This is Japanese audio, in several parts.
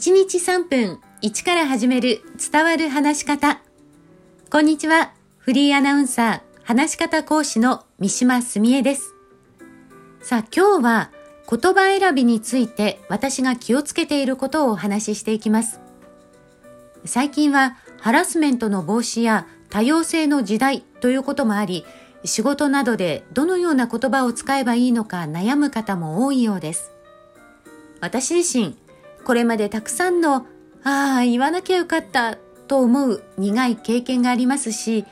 1日3分1から始める伝わる話し方。こんにちは。フリーアナウンサー、話し方講師の三島澄江です。さあ今日は言葉選びについて私が気をつけていることをお話ししていきます。最近はハラスメントの防止や多様性の時代ということもあり、仕事などでどのような言葉を使えばいいのか悩む方も多いようです。私自身、これまでたくさんの、ああ、言わなきゃよかったと思う苦い経験がありますし、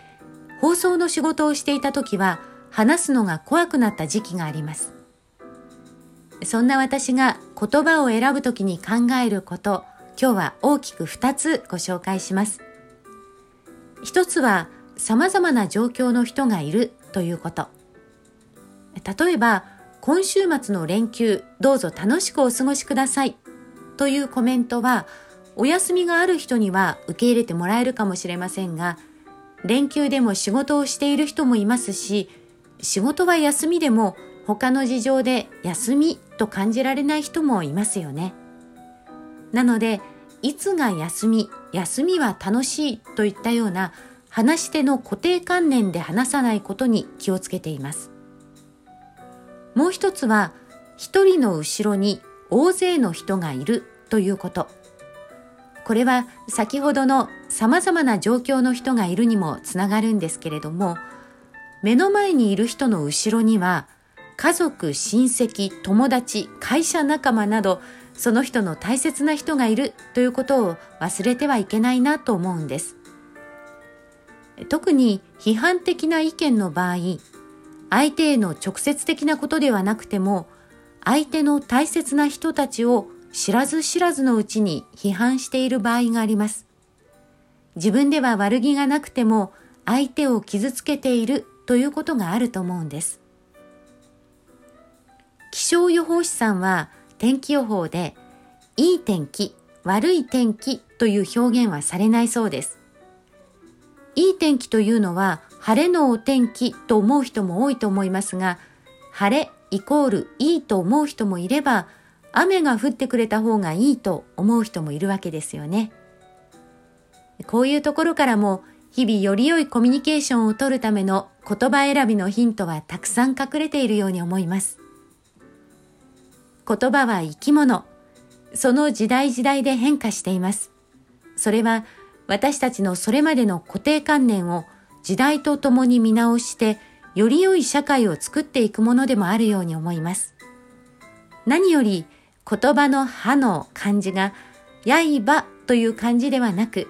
放送の仕事をしていた時は話すのが怖くなった時期があります。そんな私が言葉を選ぶ時に考えること、今日は大きく2つご紹介します。一つは様々な状況の人がいるということ。例えば、今週末の連休、どうぞ楽しくお過ごしくださいというコメントは、お休みがある人には受け入れてもらえるかもしれませんが、連休でも仕事をしている人もいますし、仕事は休みでも他の事情で休みと感じられない人もいますよね。なので、いつが休み、休みは楽しいといったような話し手の固定観念で話さないことに気をつけています。もう一つは、一人の後ろに大勢の人がいるということ。これは先ほどの様々な状況の人がいるにもつながるんですけれども、目の前にいる人の後ろには、家族、親戚、友達、会社仲間など、その人の大切な人がいるということを忘れてはいけないなと思うんです。特に批判的な意見の場合、相手への直接的なことではなくても、相手の大切な人たちを知らず知らずのうちに批判している場合があります。自分では悪気がなくても相手を傷つけているということがあると思うんです。気象予報士さんは天気予報でいい天気、悪い天気という表現はされないそうです。いい天気というのは晴れのお天気と思う人も多いと思いますが、晴れイコールいいと思う人もいれば、雨が降ってくれた方がいいと思う人もいるわけですよね。こういうところからも日々より良いコミュニケーションをとるための言葉選びのヒントはたくさん隠れているように思います。言葉は生き物。その時代時代で変化しています。それは私たちのそれまでの固定観念を時代とともに見直して、より良い社会を作っていくものでもあるように思います。何より言葉の葉の漢字が、刃という漢字ではなく、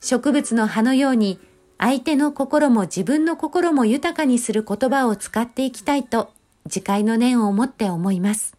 植物の葉のように相手の心も自分の心も豊かにする言葉を使っていきたいと、次回の念を持って思います。